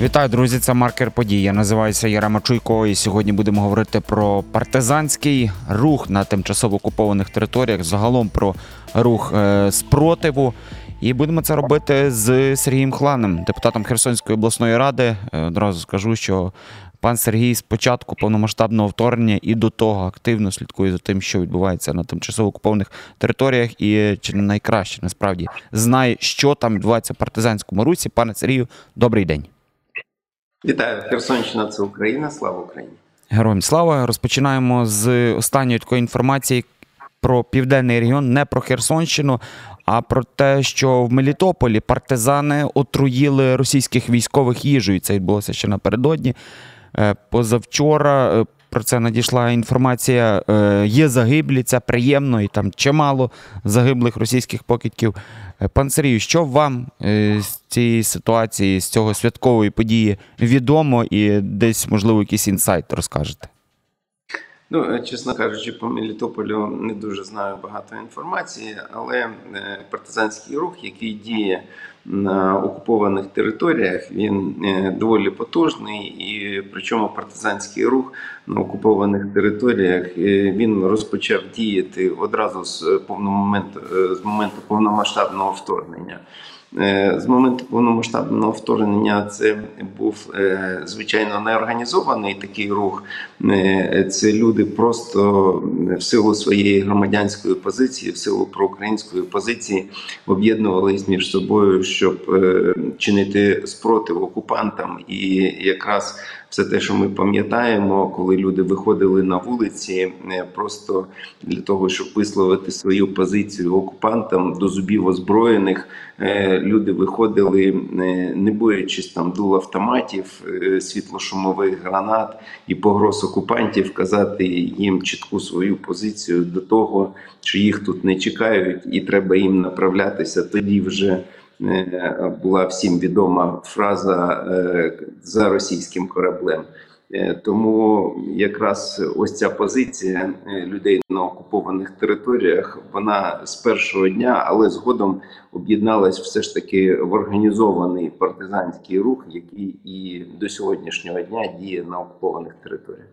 Вітаю, друзі! Це маркер подій. Я називаюся Ярема Чуйко, і сьогодні будемо говорити про партизанський рух на тимчасово окупованих територіях, загалом про рух е, спротиву. І будемо це робити з Сергієм Хланем, депутатом Херсонської обласної ради. Е, Одразу скажу, що пан Сергій з початку повномасштабного вторгнення і до того активно слідкує за тим, що відбувається на тимчасово окупованих територіях, і чи не найкраще насправді знає, що там відбувається в партизанському русі. Пане Сергію, добрий день. Вітаю, Херсонщина, це Україна. Слава Україні! Героям слава. Розпочинаємо з останньої такої інформації про південний регіон, не про Херсонщину, а про те, що в Мелітополі партизани отруїли російських військових їжею. Це відбулося ще напередодні. Е, Позавчора е, про це надійшла інформація. Е, Є загиблі, це приємно, і там чимало загиблих російських покидьків. Е, Пан Сергію, що вам е, з цієї ситуації, з цього святкової події відомо і десь, можливо, якийсь інсайт розкажете? Ну, е, чесно кажучи, по Мелітополю не дуже знаю багато інформації, але партизанський рух, який діє на окупованих територіях, він е, доволі потужний, і причому партизанський рух на окупованих територіях е, він розпочав діяти одразу з моменту е, з моменту повномасштабного вторгнення. З моменту повномасштабного вторгнення це був звичайно неорганізований такий рух. Це люди просто в силу своєї громадянської позиції, в силу проукраїнської позиції об'єднувались між собою, щоб е, чинити спротив окупантам. І якраз все те, що ми пам'ятаємо, коли люди виходили на вулиці, е, просто для того, щоб висловити свою позицію окупантам до зубів озброєних. Е, Люди виходили, не боячись там дул автоматів, світлошумових гранат і погроз окупантів, казати їм чітку свою позицію до того, що їх тут не чекають, і треба їм направлятися. Тоді вже була всім відома фраза е, за російським кораблем. Е, Тому якраз ось ця позиція е, людей на окупованих територіях, вона з першого дня, але згодом об'єдналась все ж таки в організований партизанський рух, який і до сьогоднішнього дня діє на окупованих територіях.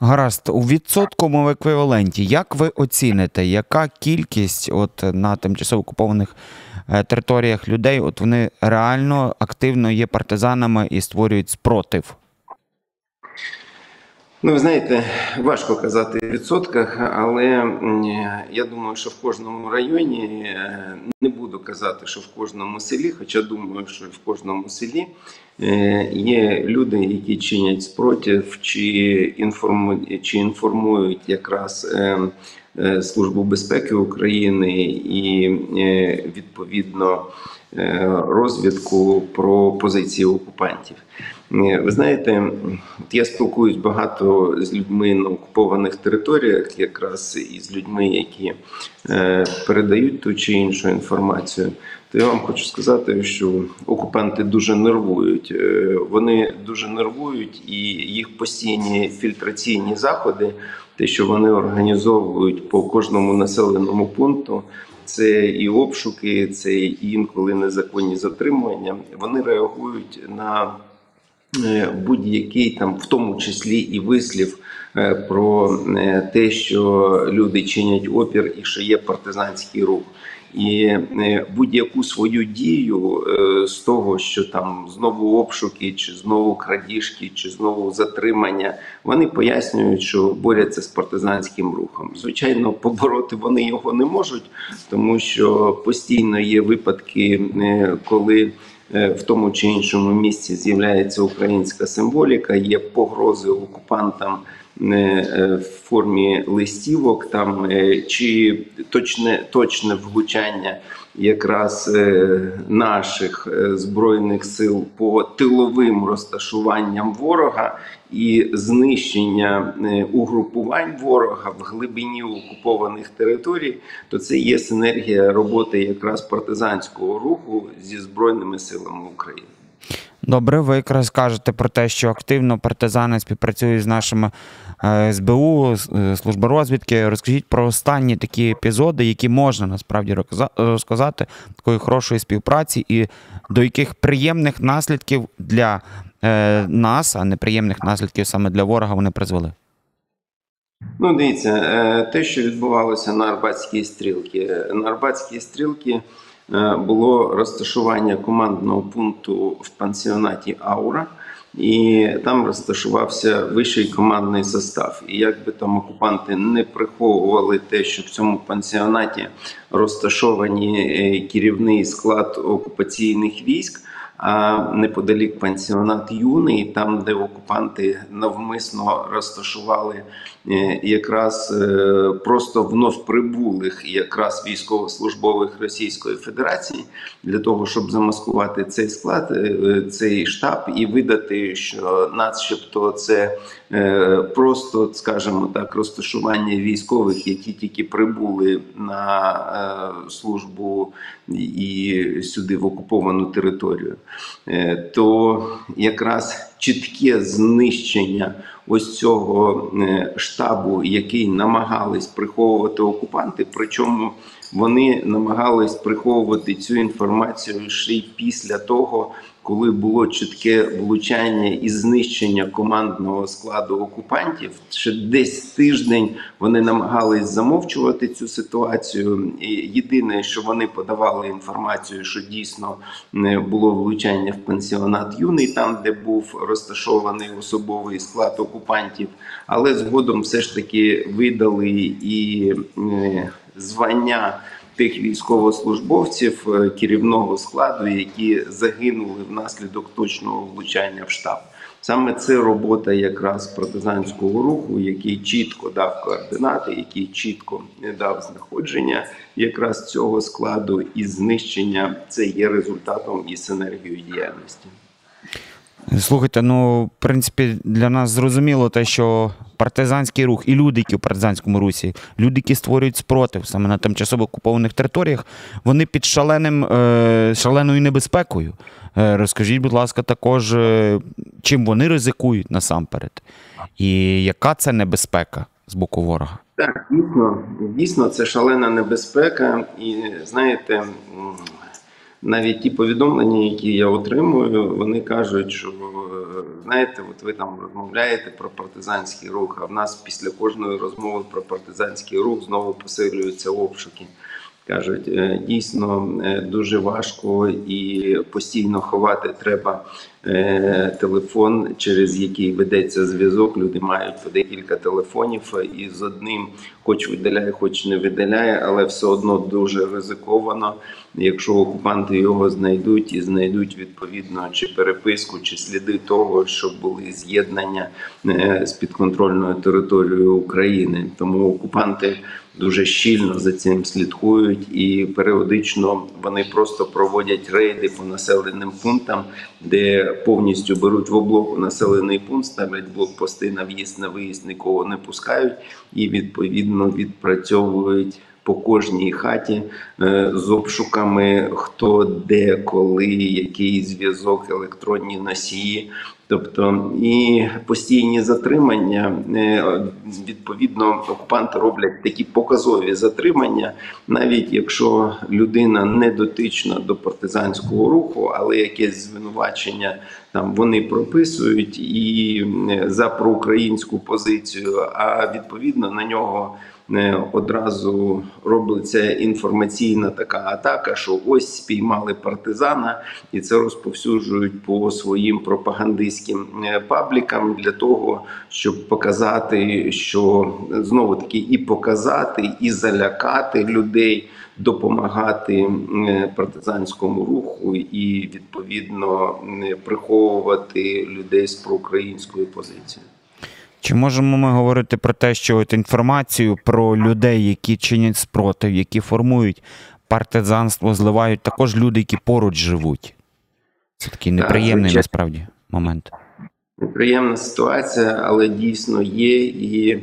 Гаразд, у відсотковому еквіваленті, як ви оціните, яка кількість от на тимчасово окупованих е, територіях людей, от вони реально активно є партизанами і створюють спротив? Ну, ви знаєте, важко казати в відсотках, але я думаю, що в кожному районі е, не буду казати, що в кожному селі, хоча думаю, що в кожному селі е, є люди, які чинять спротив, чи інформують, чи інформують якраз е, Службу безпеки України і відповідно розвідку про позиції окупантів. Е, Ви знаєте, я спілкуюсь багато з людьми на окупованих територіях, якраз із людьми, які е, передають ту чи іншу інформацію. То я вам хочу сказати, що окупанти дуже нервують. Е, Вони дуже нервують, і їх постійні фільтраційні заходи, те, що вони організовують по кожному населеному пункту. Це і обшуки, це і інколи незаконні затримування. Вони реагують на е, будь-який там, в тому числі і вислів про е, те, що люди чинять опір і що є партизанський рух. І е, будь-яку свою дію е, з того, що там знову обшуки, чи знову крадіжки, чи знову затримання, вони пояснюють, що борються з партизанським рухом. Звичайно, побороти вони його не можуть, тому що постійно є випадки, е, коли е, в тому чи іншому місці з'являється українська символіка, є погрози окупантам е, е, в формі листівок, там е, чи точне точне влучання якраз е, наших е, збройних сил по тиловим розташуванням ворога і знищення е, угрупувань ворога в глибині окупованих територій, то це є синергія роботи якраз партизанського руху зі збройними силами України. Добре, ви якраз кажете про те, що активно партизани співпрацюють з нашими е, СБУ, е, служби розвідки. Розкажіть про останні такі епізоди, які можна насправді розказати такої хорошої співпраці, і до яких приємних наслідків для е, нас, а неприємних наслідків саме для ворога вони призвели? Ну, дивіться, те, що відбувалося на Арбатській стрілці. На Арбатській стрілці було розташування командного пункту в пансіонаті Аура, і там розташувався вищий командний состав. І як би там окупанти не приховували те, що в цьому пансіонаті розташовані е, керівний склад окупаційних військ. А неподалік пансіонат юний, там, де окупанти навмисно розташували е, якраз е, просто вновь прибулих якраз військовослужбових Російської Федерації для того, щоб замаскувати цей склад, е, цей штаб і видати, що начебто це просто, скажімо так, розташування військових, які тільки прибули на службу і сюди в окуповану територію. Е, то якраз чітке знищення ось цього е, штабу, який намагались приховувати окупанти, причому вони намагались приховувати цю інформацію ще й після того, коли було чітке влучання і знищення командного складу окупантів, ще десь тиждень вони намагались замовчувати цю ситуацію. І Єдине, що вони подавали інформацію, що дійсно не було влучання в пансіонат юний, там де був розташований особовий склад окупантів, але згодом все ж таки видали і е, звання тих військовослужбовців е, керівного складу, які загинули внаслідок точного влучання в штаб. Саме це робота якраз партизанського руху, який чітко дав координати, який чітко не дав знаходження якраз цього складу і знищення. Це є результатом і синергією діяльності. Слухайте, ну в принципі для нас зрозуміло те, що партизанський рух і люди, які в партизанському русі, люди, які створюють спротив саме на тимчасово окупованих територіях, вони під шаленим, е, шаленою небезпекою. Е, розкажіть, будь ласка, також е, чим вони ризикують насамперед, і яка це небезпека з боку ворога? Так, дійсно, дійсно, це шалена небезпека, і знаєте навіть ті повідомлення, які я отримую, вони кажуть, що знаєте, от ви там розмовляєте про партизанський рух. А в нас після кожної розмови про партизанський рух знову посилюються обшуки. Кажуть, е, дійсно е, дуже важко і постійно ховати треба е, телефон, через який ведеться зв'язок. Люди мають по декілька телефонів, і з одним, хоч видаляє, хоч не видаляє, але все одно дуже ризиковано. Якщо окупанти його знайдуть і знайдуть відповідно чи переписку, чи сліди того, що були з'єднання з підконтрольною територією України, тому окупанти дуже щільно за цим слідкують, і періодично вони просто проводять рейди по населеним пунктам, де повністю беруть в облогу населений пункт, ставлять блокпости на в'їзд на виїзд, нікого не пускають і відповідно відпрацьовують. По кожній хаті е, з обшуками, хто де, коли, який зв'язок, електронні носії. Тобто і постійні затримання е, відповідно окупанти роблять такі показові затримання, навіть якщо людина не дотична до партизанського руху, але якесь звинувачення там вони прописують і е, за проукраїнську позицію, а відповідно на нього. Е, одразу робиться інформаційна така атака, що ось спіймали партизана, і це розповсюджують по своїм пропагандистським е, паблікам для того, щоб показати, що знову таки і показати, і залякати людей. Допомагати е, партизанському руху і відповідно приховувати людей з проукраїнською позицією. Чи можемо ми говорити про те, що от інформацію про людей, які чинять спротив, які формують партизанство, зливають також люди, які поруч живуть? Це такий неприємний так, насправді момент. Неприємна ситуація, але дійсно є. І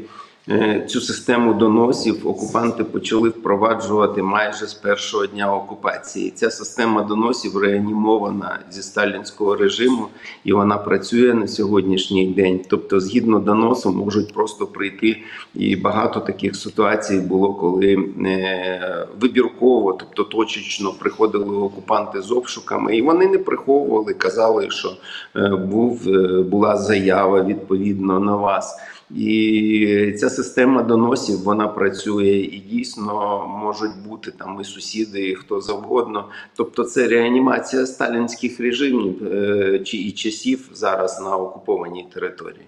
Цю систему доносів окупанти почали впроваджувати майже з першого дня окупації. Ця система доносів реанімована зі сталінського режиму, і вона працює на сьогоднішній день. Тобто, згідно доносу, можуть просто прийти. І багато таких ситуацій було, коли е, вибірково, тобто точечно, приходили окупанти з обшуками, і вони не приховували, казали, що е, був е, була заява відповідно на вас. І ця система доносів вона працює і дійсно можуть бути там і сусіди, і хто завгодно. Тобто, це реанімація сталінських режимів е, чи і часів зараз на окупованій території.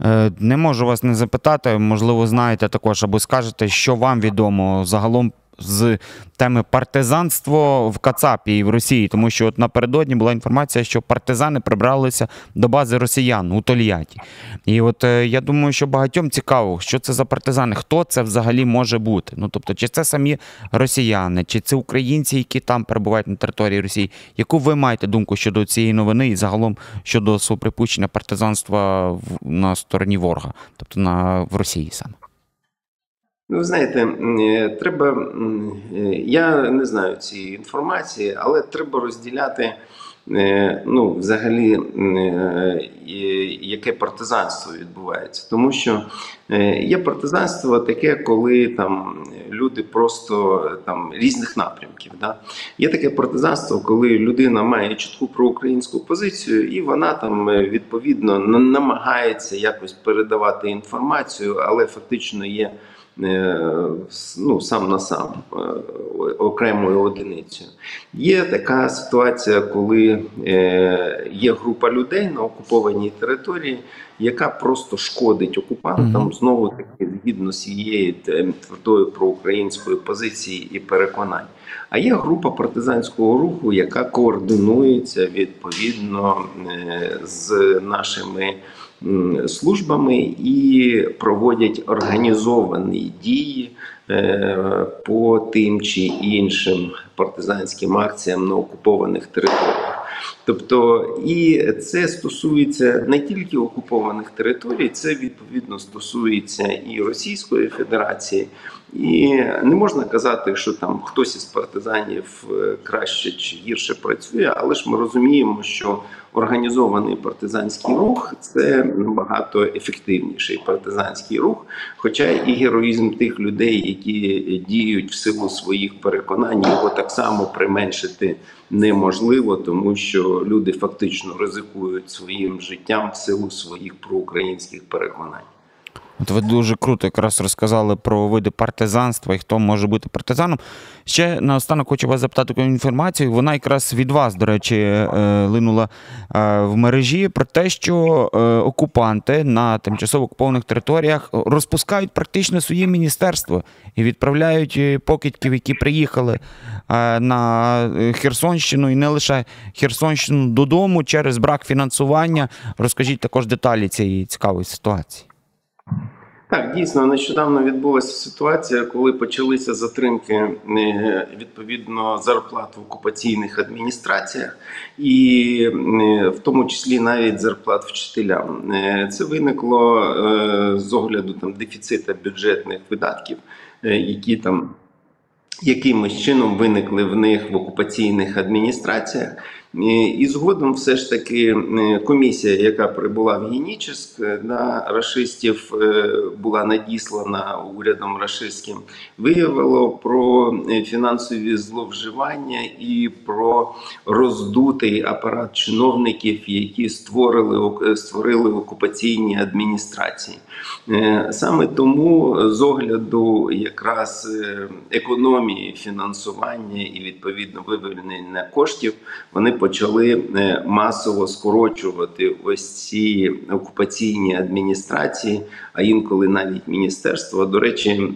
Е, Не можу вас не запитати, можливо, знаєте також або скажете, що вам відомо загалом з теми партизанство в Кацапі і в Росії, тому що от напередодні була інформація, що партизани прибралися до бази росіян у Тольятті. І от е, я думаю, що багатьом цікаво, що це за партизани, хто це взагалі може бути. Ну тобто, чи це самі росіяни, чи це українці, які там перебувають на території Росії. Яку ви маєте думку щодо цієї новини і загалом щодо свого припущення партизанства в- на стороні ворога, тобто на в Росії саме? Ну, знаєте, е, треба. е, Я не знаю цієї інформації, але треба розділяти. е, Ну, взагалі, яке партизанство відбувається, тому що є партизанство таке, коли там люди просто там різних напрямків. Да? Є таке партизанство, коли людина має чітку проукраїнську позицію, і вона там відповідно намагається якось передавати інформацію, але фактично є ну, сам на сам е, окремою одиницею. Є така ситуація, коли е, є група людей на окупованій території, яка просто шкодить окупантам знову таки згідно з цієї твердої проукраїнської позиції і переконань. А є група партизанського руху, яка координується відповідно е, з нашими службами і проводять організовані дії е, по тим чи іншим партизанським акціям на окупованих територіях. Тобто, і це стосується не тільки окупованих територій, це відповідно стосується і Російської Федерації. І не можна казати, що там хтось із партизанів е, краще чи гірше працює, але ж ми розуміємо, що організований партизанський рух це набагато ефективніший партизанський рух, хоча і героїзм тих людей, які діють в силу своїх переконань, його так само применшити неможливо, тому що люди фактично ризикують своїм життям в силу своїх проукраїнських переконань. От ви дуже круто якраз розказали про види партизанства і хто може бути партизаном. Ще наостанок хочу вас запитати таку інформацію. Вона якраз від вас, до речі, е, линула е, в мережі про те, що е, окупанти на тимчасово окупованих територіях розпускають практично своє міністерство і відправляють покидьків, які приїхали на Херсонщину і не лише Херсонщину додому через брак фінансування. Розкажіть також деталі цієї цікавої ситуації. Так, дійсно, нещодавно відбулася ситуація, коли почалися затримки е, відповідно зарплат в окупаційних адміністраціях, і е, в тому числі навіть зарплат вчителям. Е, Це виникло з огляду там дефіцита бюджетних видатків, які там якимось чином виникли в них в окупаційних адміністраціях. І і згодом все ж таки е, комісія, яка прибула в Генічеськ е, на рашистів, е, була надіслана урядом рашистським, виявило про е, фінансові зловживання і про роздутий апарат чиновників, які створили створили окупаційні адміністрації. Е, Саме тому з огляду якраз е, економії фінансування і відповідно вивільнення коштів вони почали е, масово скорочувати ось ці окупаційні адміністрації, а інколи навіть міністерства. До речі,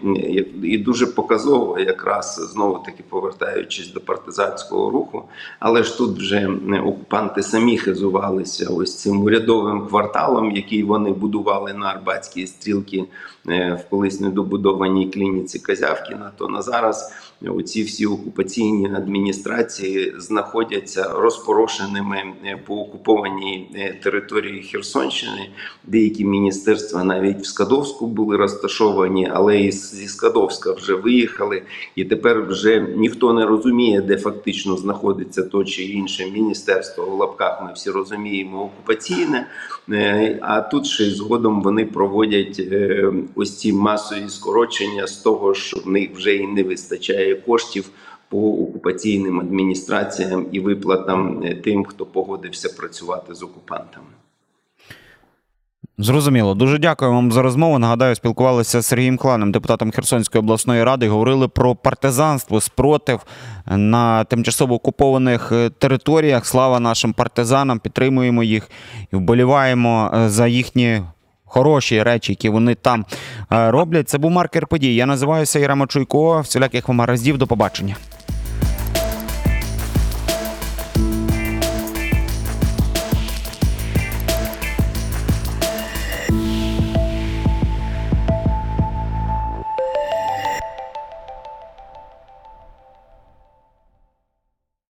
і дуже показово, якраз знову таки повертаючись до партизанського руху, але ж тут вже окупанти самі хизувалися ось цим урядовим кварталом, який вони будували на Арбатській стрілці е, в колись недобудованій клініці Казявкіна. То на зараз оці всі окупаційні адміністрації знаходяться розпорошеними е, по окупованій е, території Херсонщини. Деякі міністерства навіть в Скадовську були розташовані, але і зі Скадовська вже виїхали. І тепер вже ніхто не розуміє, де фактично знаходиться то чи інше міністерство в лапках. Ми всі розуміємо окупаційне. Е, А тут ще згодом вони проводять ось ці масові скорочення з того, що в них вже і не вистачає коштів по окупаційним адміністраціям і виплатам е, тим, хто погодився працювати з окупантами. Зрозуміло. Дуже дякую вам за розмову. Нагадаю, спілкувалися з Сергієм Кланом, депутатом Херсонської обласної ради. Говорили про партизанство, спротив на тимчасово окупованих е, територіях. Слава нашим партизанам, підтримуємо їх і вболіваємо е, за їхні. Хороші речі, які вони там е, роблять. Це був маркер подій. Я називаюся Єрема Чуйко. Всіляких вам гараздів. До побачення.